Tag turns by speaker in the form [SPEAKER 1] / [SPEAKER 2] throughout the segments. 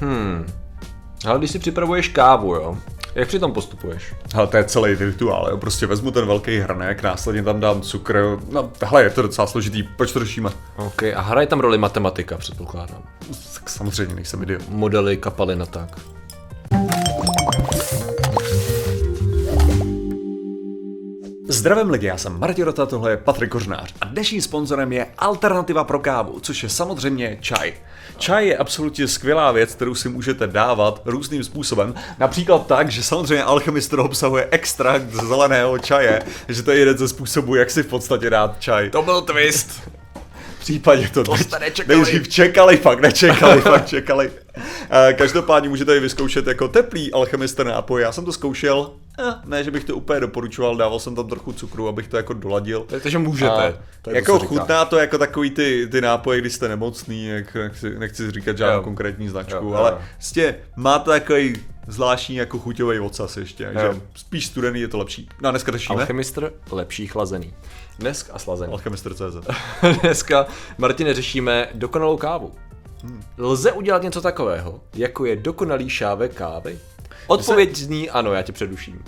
[SPEAKER 1] Hmm. Ale když si připravuješ kávu, jo, jak při tom postupuješ?
[SPEAKER 2] Ale to je celý rituál, jo. prostě vezmu ten velký hrnek, následně tam dám cukr, no hele, je to docela složitý, proč to řešíme?
[SPEAKER 1] OK, a hraje tam roli matematika, předpokládám.
[SPEAKER 2] Tak samozřejmě, nejsem idiot.
[SPEAKER 1] Modely, kapalin a tak.
[SPEAKER 2] Zdravím lidi, já jsem Martin Rota, tohle je Patrik Kořnář a dnešním sponzorem je Alternativa pro kávu, což je samozřejmě čaj. Čaj je absolutně skvělá věc, kterou si můžete dávat různým způsobem. Například tak, že samozřejmě alchemistr obsahuje extrakt z zeleného čaje, že to je jeden ze způsobů, jak si v podstatě dát čaj.
[SPEAKER 1] To byl twist.
[SPEAKER 2] V případě to,
[SPEAKER 1] To jste nečekali.
[SPEAKER 2] nejdřív čekali, fakt nečekali, fakt čekali. Eh, Každopádně můžete ji vyzkoušet jako teplý alchemistr nápoj. Já jsem to zkoušel, ne, že bych to úplně doporučoval, dával jsem tam trochu cukru, abych to jako doladil.
[SPEAKER 1] Takže můžete.
[SPEAKER 2] A
[SPEAKER 1] To to,
[SPEAKER 2] jako
[SPEAKER 1] říká.
[SPEAKER 2] chutná to jako takový ty, ty nápoje, když jste nemocný, jak, nechci, nechci říkat žádnou
[SPEAKER 1] Jo.
[SPEAKER 2] konkrétní značku,
[SPEAKER 1] Jo, jo,
[SPEAKER 2] ale prostě má to takový zvláštní jako chuťový ocas ještě,
[SPEAKER 1] Jo.
[SPEAKER 2] že spíš studený je to lepší. No a dneska řešíme
[SPEAKER 1] Alchemistr, lepší chlazený. Dneska a slazený.
[SPEAKER 2] alchemistr.cz.
[SPEAKER 1] Dneska, Martine, řešíme dokonalou kávu. Lze udělat něco takového, jako je dokonalý šávek kávy? Odpověď zní ano, já tě předuším.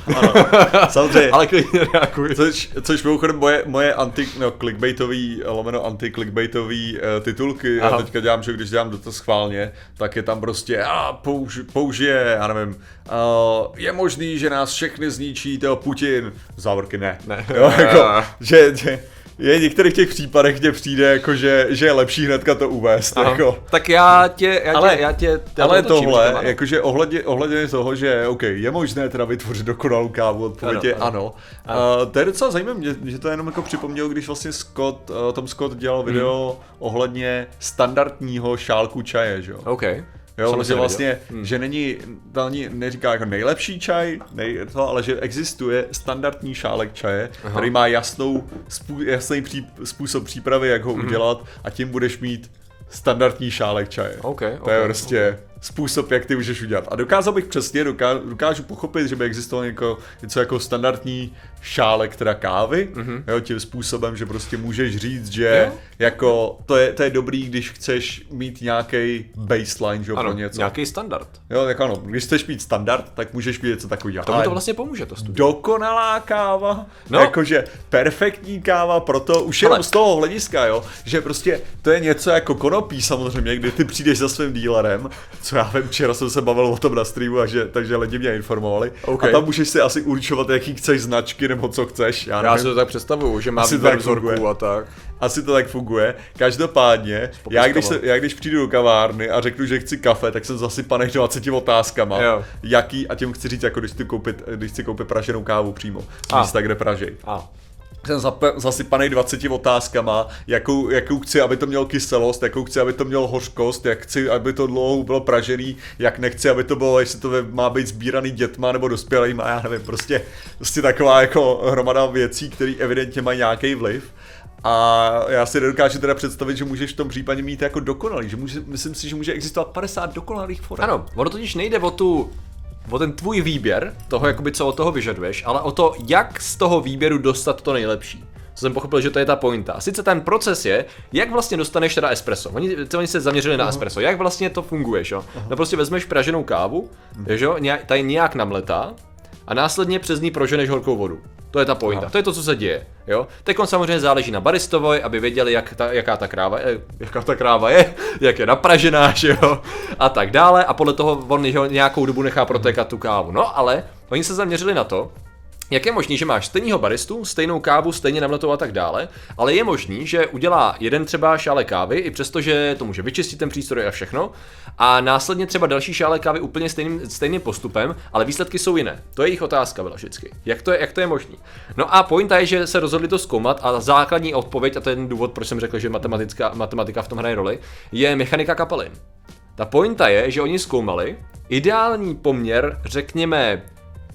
[SPEAKER 2] Samozřejmě.
[SPEAKER 1] Ale klidně reaguj.
[SPEAKER 2] Což, což mimochodem moje, moje anti, no, clickbaitový, lomeno anti-clickbaitový uh, titulky,
[SPEAKER 1] Aha.
[SPEAKER 2] já teďka dělám, že když dělám dotaz schválně, tak je tam prostě, a použ, použije, já nevím, uh, je možný, že nás všechny zničí to Putin, závorky ne.
[SPEAKER 1] Ne.
[SPEAKER 2] Jo, jako, že, že, je v některých těch případech, kde přijde, jako, že, že je lepší hnedka to uvést.
[SPEAKER 1] Aha.
[SPEAKER 2] Jako.
[SPEAKER 1] Tak já tě, já
[SPEAKER 2] Ale,
[SPEAKER 1] tě, já tě já
[SPEAKER 2] ale
[SPEAKER 1] to otočím,
[SPEAKER 2] tohle,
[SPEAKER 1] ano.
[SPEAKER 2] jakože ohledně, ohledně toho, že OK, je možné teda vytvořit dokonalou kávu, odpověď
[SPEAKER 1] Ano,
[SPEAKER 2] je
[SPEAKER 1] ano.
[SPEAKER 2] ano. Uh, to je docela zajímavé, mě, že to jenom jako připomněl, když vlastně Scott, uh, Tom Scott dělal video
[SPEAKER 1] Hmm.
[SPEAKER 2] ohledně standardního šálku čaje, že jo?
[SPEAKER 1] OK.
[SPEAKER 2] Jo,
[SPEAKER 1] Jsem
[SPEAKER 2] že
[SPEAKER 1] neviděl.
[SPEAKER 2] vlastně,
[SPEAKER 1] Hmm.
[SPEAKER 2] že není, to ani neříká jako nejlepší čaj, nej, to, ale že existuje standardní šálek čaje,
[SPEAKER 1] Aha.
[SPEAKER 2] který má jasnou, spů, jasný pří, způsob přípravy, jak ho udělat a tím budeš mít standardní šálek čaje.
[SPEAKER 1] OK,
[SPEAKER 2] to je
[SPEAKER 1] OK,
[SPEAKER 2] prostě způsob, jak ty můžeš udělat. A dokázal bych přesně, doká, dokážu pochopit, že by existoval jako, něco jako standardní šálek teda kávy, mm-hmm. jo, tím způsobem, že prostě můžeš říct, že
[SPEAKER 1] Jo.
[SPEAKER 2] jako to je, to je dobrý, když chceš mít nějaký baseline, že jo,
[SPEAKER 1] Ano,
[SPEAKER 2] pro něco.
[SPEAKER 1] nějaký standard.
[SPEAKER 2] Jo, tak ano, když chceš mít standard, tak můžeš mít něco takového.
[SPEAKER 1] Tomu to vlastně pomůže, to studium.
[SPEAKER 2] dokonalá káva,
[SPEAKER 1] No.
[SPEAKER 2] no. jakože perfektní káva, proto už jenom
[SPEAKER 1] Ale-
[SPEAKER 2] z toho hlediska, jo, že prostě to je něco jako konopí samozřejmě, kdy ty přijdeš za svým dílerem, co já vím, včera jsem se bavil o tom na streamu, a že, takže lidi mě informovali,
[SPEAKER 1] OK.
[SPEAKER 2] a tam můžeš si asi určovat, jaký chceš značky nebo co chceš, já,
[SPEAKER 1] Já si to tak představuju, že má
[SPEAKER 2] Asi
[SPEAKER 1] výběr vzorků a tak.
[SPEAKER 2] Asi to tak funguje. Každopádně, já když, se, já když přijdu do kavárny a řeknu, že chci kafe, tak jsem zasypaný 20 otázkama.
[SPEAKER 1] Jo.
[SPEAKER 2] Jaký, a tím chci říct, jako když chci koupit, když chci koupit praženou kávu přímo. Z místa, kde pražej.
[SPEAKER 1] A.
[SPEAKER 2] Jsem zap- zasypaný 20 otázkama, jakou, jakou chci, aby to mělo kyselost, jakou chci, aby to mělo hořkost, jak chci, aby to dlouho bylo pražený, jak nechci, aby to bylo, jestli to má být sbíraný dětma nebo dospělýma, já nevím, prostě, prostě taková jako hromada věcí, které evidentně mají nějaký vliv. A já si nedokážu teda představit, že můžeš v tom případě mít jako dokonalý, že může, myslím si, že může existovat 50 dokonalých forem.
[SPEAKER 1] Ano, ono totiž nejde o tu o ten tvůj výběr, toho jakoby co od toho vyžaduješ, ale o to, jak z toho výběru dostat to nejlepší. Co jsem pochopil, že to je ta pointa. A sice ten proces je, jak vlastně dostaneš teda espresso. Oni, oni se zaměřili na espresso. Jak vlastně to funguje, jo? No prostě vezmeš praženou kávu, že jo, nějak, tady nějak namletá a následně přes ní proženeš horkou vodu. To je ta pointa, to je to, co se děje. Jo? Teď on samozřejmě záleží na baristovoj, aby věděli, jak ta, jaká ta kráva je, jaká ta kráva je, jak je napražená, že jo, a tak dále. A podle toho on nějakou dobu nechá protékat tu kávu. No ale oni se zaměřili na to, jak je možný, že máš stejného baristu, stejnou kávu, stejně namletou a tak dále, ale je možný, že udělá jeden třeba šále kávy, i přesto, že to může vyčistit ten přístroj a všechno, a následně třeba další šále kávy úplně stejným, stejným postupem, ale výsledky jsou jiné. To je jejich otázka byla vždycky. Jak to je, jak to je možný? No a pointa je, že se rozhodli to zkoumat a základní odpověď, a to je ten důvod, proč jsem řekl, že matematická, matematika v tom hraje roli, je mechanika kapalin. Ta pointa je, že oni zkoumali ideální poměr, řekněme,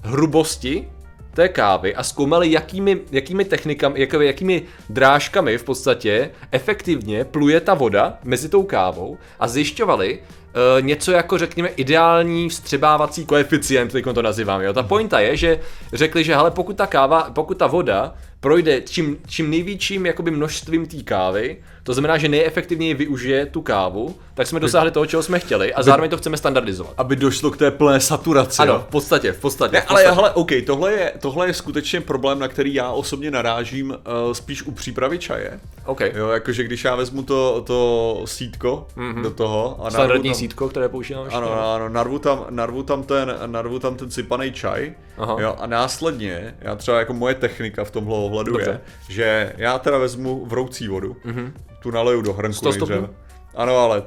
[SPEAKER 1] hrubosti té kávy a zkoumali, jakými, jakými technikami, jak, jakými drážkami v podstatě efektivně pluje ta voda mezi tou kávou a zjišťovali uh, něco jako, řekněme, ideální vstřebávací koeficient, teď to nazývám. Jo? Ta pointa je, že řekli, že hele, pokud ta káva, pokud ta voda projde čím, čím největším jakoby množstvím té kávy, to znamená, že nejefektivněji využije tu kávu, tak jsme dosáhli toho, čeho jsme chtěli a zároveň to chceme standardizovat.
[SPEAKER 2] Aby došlo k té plné saturaci.
[SPEAKER 1] Ano, v podstatě, v podstatě.
[SPEAKER 2] Ne,
[SPEAKER 1] v
[SPEAKER 2] ale
[SPEAKER 1] podstatě.
[SPEAKER 2] hele, OK, tohle je, tohle je skutečně problém, na který já osobně narážím uh, spíš u přípravy čaje.
[SPEAKER 1] OK.
[SPEAKER 2] Jo, jakože když já vezmu to, to sítko mm-hmm. do toho a
[SPEAKER 1] Standardní
[SPEAKER 2] tam,
[SPEAKER 1] sítko, které používám ještě.
[SPEAKER 2] Ano, ano, narvu tam, narvu tam ten, narvu tam ten sypaný čaj,
[SPEAKER 1] Aha.
[SPEAKER 2] jo, a následně, já třeba jako moje technika v tomhle ohledu
[SPEAKER 1] Dobře.
[SPEAKER 2] je, že já teda vezmu vroucí vodu, mm-hmm. tu naleju do hrnku
[SPEAKER 1] 100 stupňů?
[SPEAKER 2] nejdřív. Ano, ale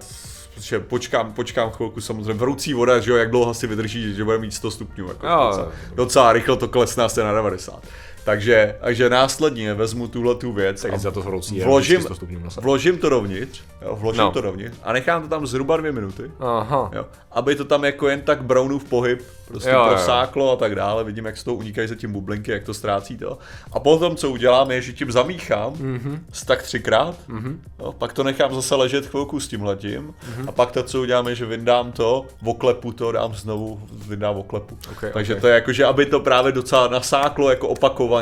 [SPEAKER 2] protože počkám, počkám chvilku samozřejmě. Vroucí voda, že jo, jak dlouho si vydrží, že bude mít 100 stupňů, jako
[SPEAKER 1] Jo,
[SPEAKER 2] docela, docela rychle to klesne asi na 90. Takže, takže následně vezmu tuhle tu věc
[SPEAKER 1] Tak
[SPEAKER 2] a
[SPEAKER 1] za to vroucí je
[SPEAKER 2] vložím,
[SPEAKER 1] 100 stupňů nasadit.
[SPEAKER 2] vložím to dovnitř, jo, vložím
[SPEAKER 1] No.
[SPEAKER 2] to dovnitř a nechám to tam zhruba dvě minuty.
[SPEAKER 1] Aha.
[SPEAKER 2] Jo, aby to tam jako jen tak brownův pohyb prostě
[SPEAKER 1] Jo, jo, jo.
[SPEAKER 2] prosáklo a tak dále, vidím, jak z toho unikají zatím bublinky, jak to ztrácí to. A potom, co udělám, je, že tím zamíchám
[SPEAKER 1] Mhm.
[SPEAKER 2] mm-hmm. tak třikrát, mm-hmm. jo, pak to nechám zase ležet chvilku s tímhletím
[SPEAKER 1] Mhm.
[SPEAKER 2] mm-hmm. a pak to, co udělám, je, že vyndám to, oklepu to, dám znovu, vyndám oklepu.
[SPEAKER 1] Ok,
[SPEAKER 2] Takže
[SPEAKER 1] ok.
[SPEAKER 2] to je jako, že aby to právě docela nasáklo jako opakovaně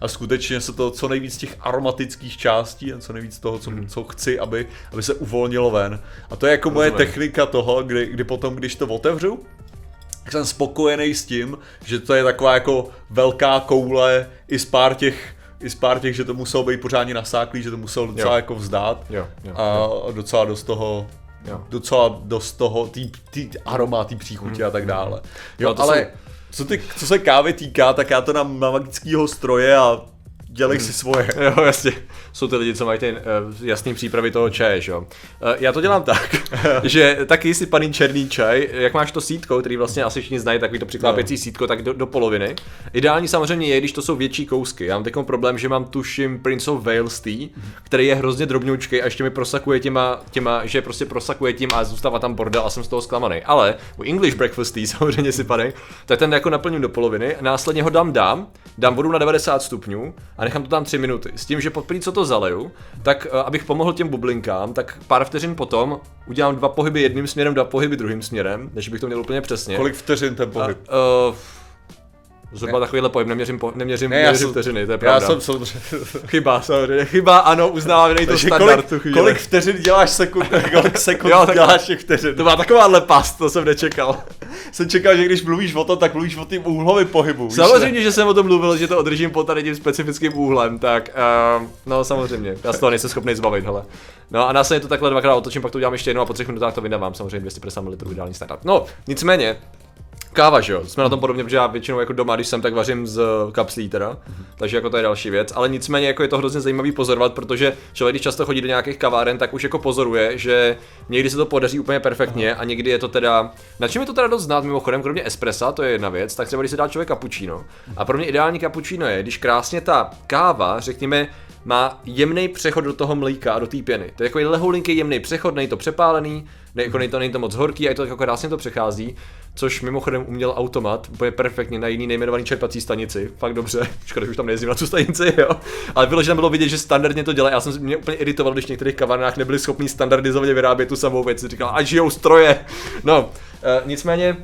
[SPEAKER 2] a skutečně se to co nejvíc těch aromatických částí a co nejvíc toho, co,
[SPEAKER 1] Mhm.
[SPEAKER 2] co chci, aby, aby se uvolnilo ven. A to je jako moje
[SPEAKER 1] Rozumím.
[SPEAKER 2] technika toho, kdy, kdy potom, když to otevřu, tak jsem spokojený s tím, že to je taková jako velká koule i z pár těch i z pár těch, že to muselo být pořádně nasáklý, že to muselo docela
[SPEAKER 1] Jo.
[SPEAKER 2] jako vzdát
[SPEAKER 1] Jo, jo,
[SPEAKER 2] a docela dost toho
[SPEAKER 1] Jo.
[SPEAKER 2] docela dost toho, tý, tý aroma, tý příchutě a tak dále. Jo,
[SPEAKER 1] No, to
[SPEAKER 2] ale
[SPEAKER 1] jsou-
[SPEAKER 2] co, ty, co se kávy týká, tak já to na magického stroje a dělej si svoje.
[SPEAKER 1] Jo, jasně. Jsou ty lidi, co mají ty uh, jasný přípravy toho čaje, že jo. Uh, já to dělám tak, že taky si paný černý čaj, jak máš to sítko, který vlastně asi všichni znají, takový to přiklápěcí sítko, tak do, do, poloviny. Ideální samozřejmě je, když to jsou větší kousky. Já mám takový problém, že mám tuším Prince of Wales tea, který je hrozně drobňoučkej a ještě mi prosakuje těma, těma, že prostě prosakuje tím a zůstává tam bordel a jsem z toho zklamaný. Ale u English breakfast tea samozřejmě si panej, tak ten jako naplním do poloviny, následně ho dám dám, dám vodu na 90 stupňů a nechám to tam 3 minuty. S tím, že poprvé co to zaleju, tak eh, abych pomohl těm bublinkám, tak pár vteřin potom udělám dva pohyby jedním směrem, dva pohyby druhým směrem, než bych to měl úplně přesně.
[SPEAKER 2] Kolik vteřin ten pohyb?
[SPEAKER 1] Uh, Zhruba takovýhle pohyb, neměřím, po, neměřím,
[SPEAKER 2] Ne, já
[SPEAKER 1] neměřím
[SPEAKER 2] jsem-
[SPEAKER 1] vteřiny, to je
[SPEAKER 2] já
[SPEAKER 1] pravda.
[SPEAKER 2] jsem samozřejmě...
[SPEAKER 1] Chyba, samozřejmě, chyba, ano, uznávám, není to
[SPEAKER 2] Takže
[SPEAKER 1] standard
[SPEAKER 2] kolik,
[SPEAKER 1] tu chvíli.
[SPEAKER 2] kolik vteřin děláš sekund, kolik sekund
[SPEAKER 1] Jo, tak-
[SPEAKER 2] děláš těch vteřin?
[SPEAKER 1] To byla takováhle past, to jsem nečekal.
[SPEAKER 2] Jsem čekal, že když mluvíš o tom, tak mluvíš o tím úhlovým pohybu. víš
[SPEAKER 1] Samozřejmě, že jsem o tom mluvil, že to održím pod tady tím specifickým úhlem, tak uh, no samozřejmě, já z toho nejsem schopný zbavit, hele. No a následně to takhle dvakrát otočím, pak to udělám ještě jednou a po třech minutách to vydávám, samozřejmě 250 ml ideální standard. No, nicméně, Káva, že jo, jsme na tom podobně, protože já většinou jako doma, když jsem, tak vařím z kapslí teda, takže jako to je další věc, ale nicméně jako je to hrozně zajímavý pozorovat, protože člověk, když často chodí do nějakých kaváren, tak už jako pozoruje, že někdy se to podaří úplně perfektně a někdy je to teda, na čem je to teda dost znát mimochodem, kromě espressa, to je jedna věc, tak třeba když se dá člověk cappuccino. A pro mě ideální cappuccino je, když krásně ta káva, řekněme, má jemný přechod do toho mlíka a do té pěny. To je jako lehoulinký jemný přechod, není to přepálený, ne, jako není to, není to moc horký a je to jako krásně to přechází, což mimochodem uměl automat úplně perfektně na jiný nejmenovaný čerpací stanici. Fakt dobře, škoda, že už tam nejezdím na tu stanici, jo. Ale bylo, že tam bylo vidět, že standardně to dělá. Já jsem se- mě úplně iritoval, když v některých kavárnách nebyli schopni standardizovaně vyrábět tu samou věc. Říkal, ať žijou stroje. No, e, nicméně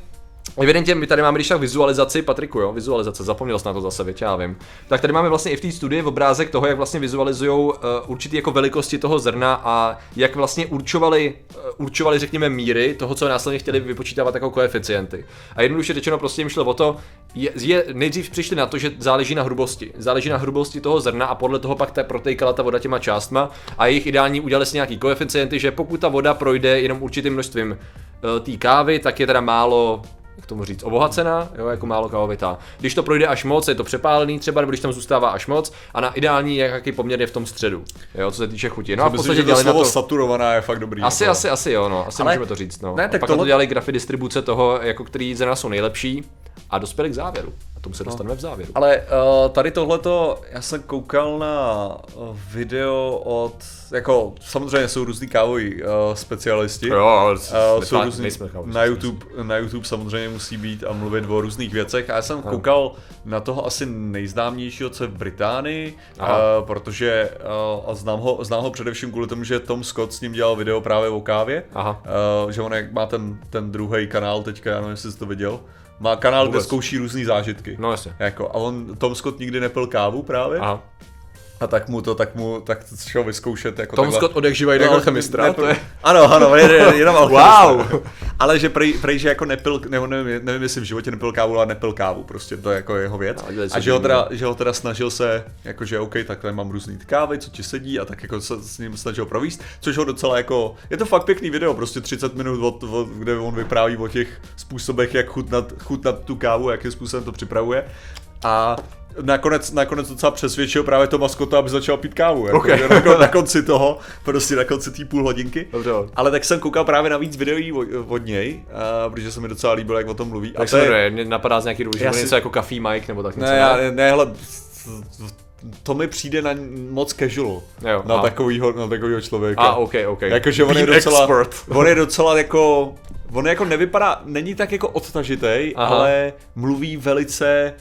[SPEAKER 1] Evidentně my tady máme když tak vizualizaci, Patriku, jo, vizualizace, zapomněl jsi na to zase, věď, já vím. Tak tady máme vlastně i v té studii obrázek toho, jak vlastně vizualizují uh, určitý jako velikosti toho zrna a jak vlastně určovali, uh, určovali řekněme míry toho, co následně chtěli vypočítávat jako koeficienty. A jednoduše řečeno prostě jim šlo o to, je, je, nejdřív přišli na to, že záleží na hrubosti. Záleží na hrubosti toho zrna a podle toho pak ta protékala ta voda těma částma a jejich ideální udělali si nějaký koeficienty, že pokud ta voda projde jenom určitým množstvím uh, té kávy, tak je teda málo jak tomu říct, obohacená, jo, jako málo kávovitá. Když to projde až moc, je to přepálený třeba, nebo když tam zůstává až moc, a na ideální je jaký poměr je v tom středu, jo, co se týče chuti. No a v
[SPEAKER 2] Myslím,
[SPEAKER 1] podstatě
[SPEAKER 2] že to
[SPEAKER 1] dělali na
[SPEAKER 2] slovo
[SPEAKER 1] to...
[SPEAKER 2] saturovaná je fakt dobrý.
[SPEAKER 1] Asi,
[SPEAKER 2] jako.
[SPEAKER 1] asi, asi jo, no, asi
[SPEAKER 2] Ale-
[SPEAKER 1] můžeme to říct, no.
[SPEAKER 2] Ne,
[SPEAKER 1] a
[SPEAKER 2] tak
[SPEAKER 1] pak na to
[SPEAKER 2] tohle-
[SPEAKER 1] dělali grafy distribuce toho, jako který zrna jsou nejlepší a dospěli k závěru. Tomu se dostaneme v závěru.
[SPEAKER 2] Ale uh, tady tohleto, já jsem koukal na uh, video od, jako samozřejmě jsou různý kávoví uh, specialisti.
[SPEAKER 1] Jo, ale
[SPEAKER 2] Uh, jsou různý, na, YouTube, na YouTube samozřejmě musí být a mluvit o různých věcech. A já jsem koukal na toho asi nejznámějšího, co je v Británii, uh, protože uh, a znám ho, znám ho především kvůli tomu, že Tom Scott s ním dělal video právě o kávě.
[SPEAKER 1] Aha.
[SPEAKER 2] Uh, že on jak má ten, ten druhý kanál teďka, já nevím, jestli jsi to viděl. Má kanál,
[SPEAKER 1] Vůbec.
[SPEAKER 2] kde zkouší různé zážitky.
[SPEAKER 1] No jasně.
[SPEAKER 2] Jako, a on, Tom Scott nikdy nepil kávu právě.
[SPEAKER 1] Aha.
[SPEAKER 2] A tak mu to, tak mu, tak to šel vyzkoušet jako
[SPEAKER 1] Tom
[SPEAKER 2] takhle.
[SPEAKER 1] Scott od jak živa jde
[SPEAKER 2] Ne,
[SPEAKER 1] alchemistra,
[SPEAKER 2] ne-
[SPEAKER 1] to je...
[SPEAKER 2] Ano, ano, jen- jenom alchemista.
[SPEAKER 1] Wow.
[SPEAKER 2] Ale že prej, prej, že jako nepil, nebo nevím, nevím, jestli v životě nepil kávu, ale nepil kávu, prostě to je jako jeho věc.
[SPEAKER 1] No,
[SPEAKER 2] a že ho, teda, že ho teda snažil se, jako že OK, takhle mám různý ty kávy, co ti sedí a tak jako se s ním snažil províst, což ho docela jako, je to fakt pěkný video, prostě 30 minut, od, od, kde on vypráví o těch způsobech, jak chutnat, chutnat tu kávu, jakým způsobem to připravuje. A nakonec, nakonec docela přesvědčil právě Toma Scotta, aby začal pít kávu. Jako,
[SPEAKER 1] Ok.
[SPEAKER 2] že na, kon- na, konci toho, prostě na konci té půl hodinky.
[SPEAKER 1] Dobře.
[SPEAKER 2] Ale tak jsem koukal právě na víc videí od, něj, a, protože se mi docela líbilo, jak o tom mluví.
[SPEAKER 1] Tak se jmenuje, mě napadá z nějaký důležitý,
[SPEAKER 2] si-
[SPEAKER 1] něco jako Coffee Mike nebo tak něco.
[SPEAKER 2] Ne, já, ne, hele, to mi přijde na moc casual.
[SPEAKER 1] Jo,
[SPEAKER 2] na,
[SPEAKER 1] a.
[SPEAKER 2] takovýho, na takovýho člověka.
[SPEAKER 1] A, OK, OK.
[SPEAKER 2] Jakože on je docela,
[SPEAKER 1] expert.
[SPEAKER 2] on je docela jako, on jako nevypadá, není tak jako odtažitej,
[SPEAKER 1] Aha.
[SPEAKER 2] ale mluví velice,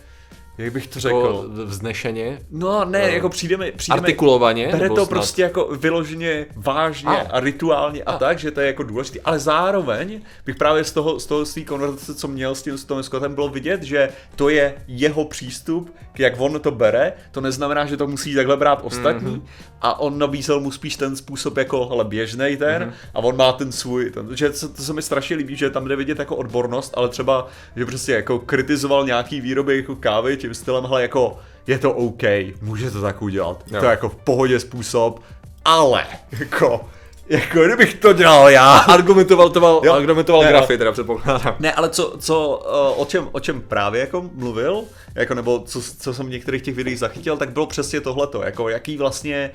[SPEAKER 2] jak bych to řekl.
[SPEAKER 1] Jako vznešeně.
[SPEAKER 2] No ne,
[SPEAKER 1] No.
[SPEAKER 2] jako přijde mi, přijde mi,
[SPEAKER 1] Artikulovaně.
[SPEAKER 2] Bere to
[SPEAKER 1] snad-
[SPEAKER 2] prostě jako vyloženě vážně
[SPEAKER 1] A.
[SPEAKER 2] a, rituálně a, tak, že to je jako důležité, ale zároveň bych právě z toho, z toho z té konverzace, co měl s tím s Tomem Scottem, bylo vidět, že to je jeho přístup, jak on to bere, to neznamená, že to musí takhle brát ostatní
[SPEAKER 1] Mhm.
[SPEAKER 2] mm-hmm. a on nabízel mu spíš ten způsob jako hele, běžnej ten
[SPEAKER 1] Mhm.
[SPEAKER 2] mm-hmm. a on má ten svůj, ten, že to, to se mi strašně líbí, že tam jde vidět jako odbornost, ale třeba, že prostě jako kritizoval nějaký výroby jako kávy tím stylem, hele, jako je to OK, může to tak udělat,
[SPEAKER 1] Jo.
[SPEAKER 2] to je jako v pohodě způsob, ale jako, jako kdybych to dělal já.
[SPEAKER 1] Argumentoval, to mal,
[SPEAKER 2] Jo.
[SPEAKER 1] argumentoval
[SPEAKER 2] Ne,
[SPEAKER 1] grafy, teda předpokládám.
[SPEAKER 2] Ne, ale co, co uh, o, čem, o čem právě jako mluvil, jako nebo co, co jsem v některých těch videích zachytil, tak bylo přesně tohleto, jako jaký vlastně,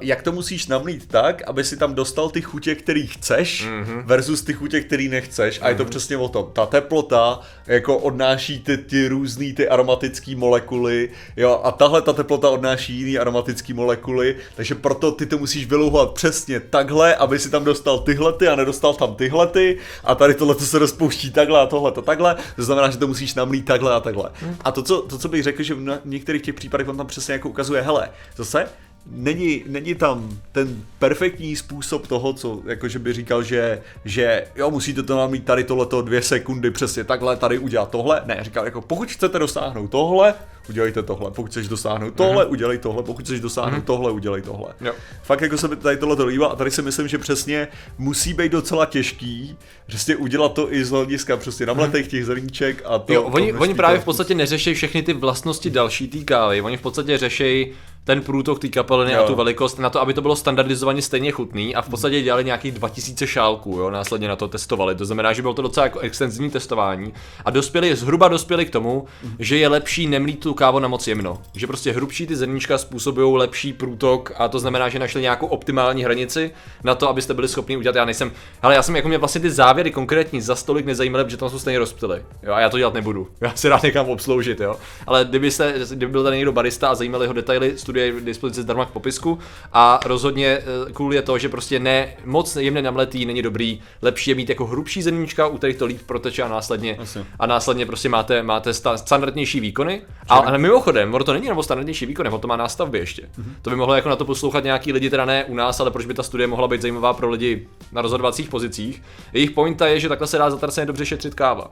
[SPEAKER 2] jak to musíš namlít tak, aby si tam dostal ty chutě, který chceš, mm-hmm. versus ty chutě, který nechceš. A je to přesně o tom. Ta teplota jako odnáší ty, ty různý ty aromatické molekuly, jo, a tahle ta teplota odnáší jiný aromatické molekuly, takže proto ty to musíš vylouhovat přesně takhle, aby si tam dostal tyhle ty a nedostal tam tyhle ty a tady tohle se rozpouští takhle a tohle to takhle, to znamená, že to musíš namlít takhle a takhle. A to, co, to, co bych řekl, že v některých těch případech on tam přesně jako ukazuje, hele, zase, není, není tam ten perfektní způsob toho, co jakože by říkal, že, že jo, musíte to namít tady tohleto dvě sekundy přesně takhle, tady udělat tohle. Ne, říkal jako pokud chcete dosáhnout tohle, udělejte tohle, pokud chceš dosáhnout tohle, udělej tohle, pokud chceš dosáhnout tohle, udělej tohle.
[SPEAKER 1] Jo.
[SPEAKER 2] Fakt jako se mi tady tohle to líbilo a tady si myslím, že přesně musí být docela těžký, přesně udělat to i z hlediska přesně namletých těch zrníček a to.
[SPEAKER 1] Jo,
[SPEAKER 2] to
[SPEAKER 1] oni,
[SPEAKER 2] množství
[SPEAKER 1] oni právě v podstatě neřeší všechny ty vlastnosti další té kávy. Oni v podstatě řeší ten průtok té kapeliny a
[SPEAKER 2] Jo.
[SPEAKER 1] tu velikost na to, aby to bylo standardizovaně stejně chutný a v podstatě dělali nějakých 2000 šálků, jo, následně na to testovali. To znamená, že bylo to docela jako extenzivní testování a dospěli, zhruba dospěli k tomu, že je lepší nemlít tu kávu na moc jemno. Že prostě hrubší ty zrníčka způsobují lepší průtok a to znamená, že našli nějakou optimální hranici na to, abyste byli schopni udělat. Já nejsem, ale já jsem jako mě vlastně ty závěry konkrétní za stolik nezajímaly, protože tam jsou stejně rozptily. Jo, a já to dělat nebudu. Já si rád někam obsloužit, jo. Ale kdybyste, kdyby byl tady někdo barista a zajímali ho detaily, studie je k dispozici zdarma k popisku a rozhodně eh, cool je to, že prostě ne moc jemně namletý není dobrý, lepší je mít jako hrubší zrníčka, u kterých to líp proteče a následně
[SPEAKER 2] Jasně.
[SPEAKER 1] a následně prostě máte, máte sta- standardnější výkony. A, a mimochodem, ono to není nebo standardnější výkony, ono to má nástavby ještě.
[SPEAKER 2] Mhm.
[SPEAKER 1] To by mohlo jako na to poslouchat nějaký lidi, teda ne u nás, ale proč by ta studie mohla být zajímavá pro lidi na rozhodovacích pozicích. Jejich pointa je, že takhle se dá zatraceně dobře šetřit káva.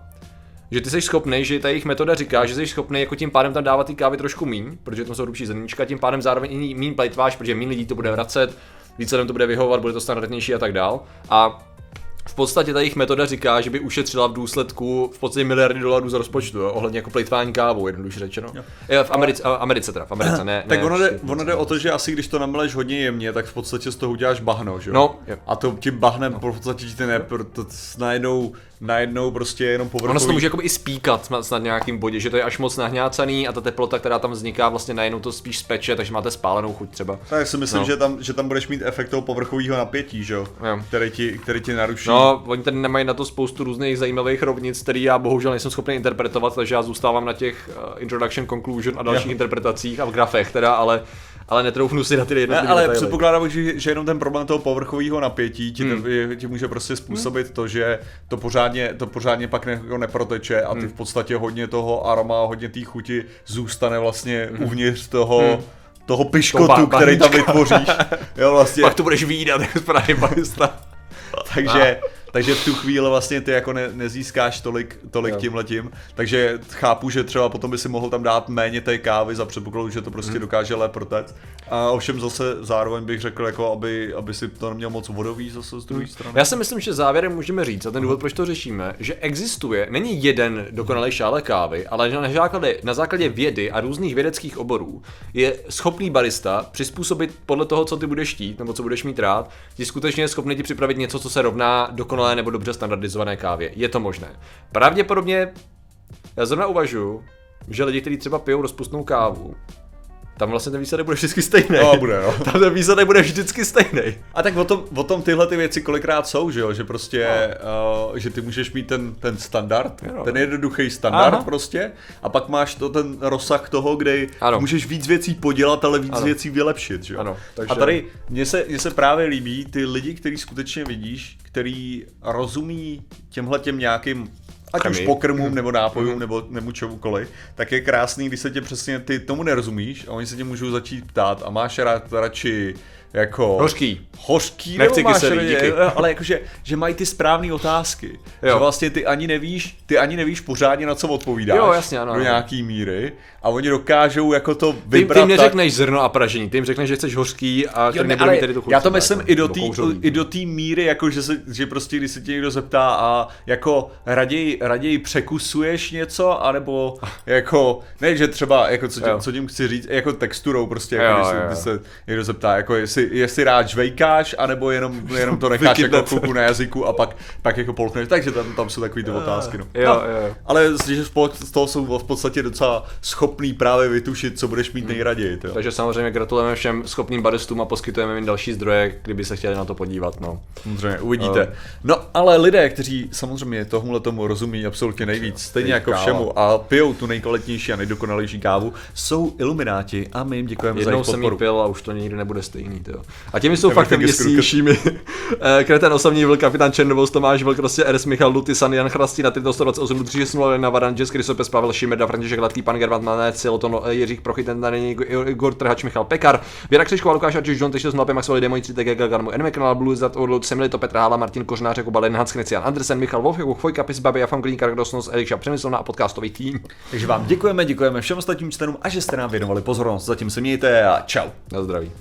[SPEAKER 1] Že ty jsi schopný, že ta jejich metoda říká, že jsi schopný jako tím pádem tam dávat ty kávy trošku míň, protože tam jsou hrubší zrníčka, tím pádem zároveň i míň plejtváš, protože míň lidí to bude vracet, více lidem to bude vyhovovat, bude to standardnější a tak dál. A v podstatě ta jejich metoda říká, že by ušetřila v důsledku v podstatě miliardy dolarů z rozpočtu, jo, ohledně jako plejtvání kávou, jednoduše řečeno. Jo. v Americe, a- Americe teda, v Americe, ne.
[SPEAKER 2] Tak
[SPEAKER 1] ne,
[SPEAKER 2] ono jde, ono jde o to, že asi když to nameleš hodně jemně, tak v podstatě z toho uděláš bahno, že jo?
[SPEAKER 1] No, jo.
[SPEAKER 2] A to tím bahnem v podstatě ti ne, to najednou, najednou prostě jenom povrchový.
[SPEAKER 1] Ono se to může jakoby i spíkat snad, snad nějakým bodě, že to je až moc nahňácaný a ta teplota, která tam vzniká, vlastně najednou to spíš speče, takže máte spálenou chuť třeba.
[SPEAKER 2] Tak si myslím,
[SPEAKER 1] No.
[SPEAKER 2] že, tam, že tam budeš mít efekt toho povrchového napětí, že jo? Který ti, který ti naruší.
[SPEAKER 1] No, oni tady nemají na to spoustu různých zajímavých rovnic, který já bohužel nejsem schopný interpretovat, takže já zůstávám na těch uh, introduction, conclusion a dalších
[SPEAKER 2] Jo.
[SPEAKER 1] interpretacích a v grafech teda, ale, ale netroufnu si na ty
[SPEAKER 2] Ne,
[SPEAKER 1] jednotlivé
[SPEAKER 2] ale
[SPEAKER 1] detaily.
[SPEAKER 2] předpokládám, že, že jenom ten problém toho povrchového napětí ti,
[SPEAKER 1] Hmm.
[SPEAKER 2] hmm. ti může prostě způsobit to, že to pořádně, to pořádně pak ne, jako neproteče a ty
[SPEAKER 1] Hmm.
[SPEAKER 2] v podstatě hodně toho aroma, hodně té chuti zůstane vlastně
[SPEAKER 1] Hmm.
[SPEAKER 2] uvnitř toho,
[SPEAKER 1] Hmm.
[SPEAKER 2] toho piškotu,
[SPEAKER 1] ba-
[SPEAKER 2] který tam vytvoříš. Jo, vlastně.
[SPEAKER 1] Pak to budeš výdat, jak správně barista.
[SPEAKER 2] takže, takže v tu chvíli vlastně ty jako ne, nezískáš tolik, tolik
[SPEAKER 1] Jo.
[SPEAKER 2] tímhletím, takže chápu, že třeba potom by si mohl tam dát méně té kávy za předpokladu, že to prostě
[SPEAKER 1] Mhm.
[SPEAKER 2] dokáže lépe protect. A ovšem zase zároveň bych řekl, jako aby, aby si to neměl moc vodový zase z druhé strany.
[SPEAKER 1] Já si myslím, že závěrem můžeme říct, a ten důvod, proč to řešíme, že existuje, není jeden dokonalý šále kávy, ale že na základě, na základě vědy a různých vědeckých oborů je schopný barista přizpůsobit podle toho, co ty budeš chtít, nebo co budeš mít rád, ti skutečně je schopný ti připravit něco, co se rovná dokonalé nebo dobře standardizované kávě. Je to možné. Pravděpodobně, já zrovna uvažuji, že lidi, kteří třeba pijou rozpustnou kávu, tam vlastně ten výsledek bude vždycky stejný.
[SPEAKER 2] No, bude, no.
[SPEAKER 1] Tam ten výsledek bude vždycky stejný.
[SPEAKER 2] A tak o tom, o tom tyhle ty věci kolikrát jsou, že jo, že prostě, uh, že ty můžeš mít ten, ten standard,
[SPEAKER 1] Jo.
[SPEAKER 2] ten jednoduchý standard
[SPEAKER 1] Aha.
[SPEAKER 2] prostě, a pak máš to ten rozsah toho, kde
[SPEAKER 1] Ano.
[SPEAKER 2] můžeš víc věcí podělat, ale víc
[SPEAKER 1] Ano.
[SPEAKER 2] věcí vylepšit, že jo.
[SPEAKER 1] Ano, takže-
[SPEAKER 2] A tady mně se, mně se právě líbí ty lidi, který skutečně vidíš, který rozumí těmhle těm nějakým ať už pokrmům, nebo nápojům, nebo, nebo čemukoliv, tak je krásný, když se tě přesně, ty tomu nerozumíš a oni se tě můžou začít ptát a máš rád radši jako...
[SPEAKER 1] Hořký.
[SPEAKER 2] Hořký,
[SPEAKER 1] Nechci
[SPEAKER 2] nebo máš
[SPEAKER 1] kyselý, díky.
[SPEAKER 2] ale jakože, že mají ty správné otázky.
[SPEAKER 1] Jo.
[SPEAKER 2] Že vlastně ty ani nevíš, ty ani nevíš pořádně na co odpovídáš.
[SPEAKER 1] Jo, jasně, ano,
[SPEAKER 2] Do nějaký míry. A oni dokážou jako to
[SPEAKER 1] Ty,
[SPEAKER 2] vybrat
[SPEAKER 1] ty jim
[SPEAKER 2] tak,
[SPEAKER 1] neřekneš zrno a pražení, ty jim řekneš, že chceš hořký a
[SPEAKER 2] Jo,
[SPEAKER 1] který
[SPEAKER 2] ne, ale
[SPEAKER 1] mít tady tu chuť.
[SPEAKER 2] já to myslím
[SPEAKER 1] jako,
[SPEAKER 2] i do té i do míry, jako že, se, že prostě když se tě někdo zeptá a jako raději, raději překusuješ něco, anebo jako, ne, že třeba, jako co, tím,
[SPEAKER 1] Jo.
[SPEAKER 2] co tím chci říct, jako texturou prostě,
[SPEAKER 1] Jo,
[SPEAKER 2] jako když, se,
[SPEAKER 1] jo, jo.
[SPEAKER 2] se někdo zeptá, jako jestli, jestli rád žvejkáš, anebo jenom, jenom to necháš jako chvilku na jazyku a pak, pak jako polkneš, takže tam, tam jsou takový ty otázky, no.
[SPEAKER 1] Jo,
[SPEAKER 2] no
[SPEAKER 1] jo.
[SPEAKER 2] Ale že z toho jsou v podstatě docela schopný právě vytušit, co budeš mít nejraději, jo.
[SPEAKER 1] Takže samozřejmě gratulujeme všem schopným baristům a poskytujeme jim další zdroje, kdyby se chtěli na to podívat. No.
[SPEAKER 2] Samozřejmě, uvidíte. No, ale lidé, kteří samozřejmě tomuhle tomu rozumí absolutně nejvíc, stejně jako všemu a pijou tu nejkvalitnější a nejdokonalejší kávu, jsou ilumináti a my jim děkujeme za
[SPEAKER 1] Jednou
[SPEAKER 2] jejich
[SPEAKER 1] jsem jí
[SPEAKER 2] podporu.
[SPEAKER 1] pil a už to nikdy nebude stejný. Tyjo. A těmi jsou děsnějšími. Eh, Kreten osamní vlk, kapitán Černovous, Tomáš Vlk, prostě RS Michal Luty, San Jan Chrastí na 328 360 na Varan, Jess Krysopes, Pavel Šimeda, František Hladký, Pan Gervant, Mané, Siloton, eh, Jiří Prochy, ten tady není, Igor Trhač, Michal Pekar, Věra Křičková, Lukáš Arčiš, John Tešil, Znalpě, Maxwell, Demoj, 3 TG, Garmu, Enme Kanal, Blue, Zat, Orlud, Semlito, Petr Hála, Martin Kořnář, jako Balen, Hans Christian Andersen, Michal Wolf, jako Chvojka, Pis, Babi, Jafan Klín, Kargdosnos, Elikša Přemyslovna a podcastový tým.
[SPEAKER 2] Takže vám děkujeme, děkujeme všem ostatním členům a že jste nám věnovali pozornost. Zatím se mějte a čau.
[SPEAKER 1] Na zdraví.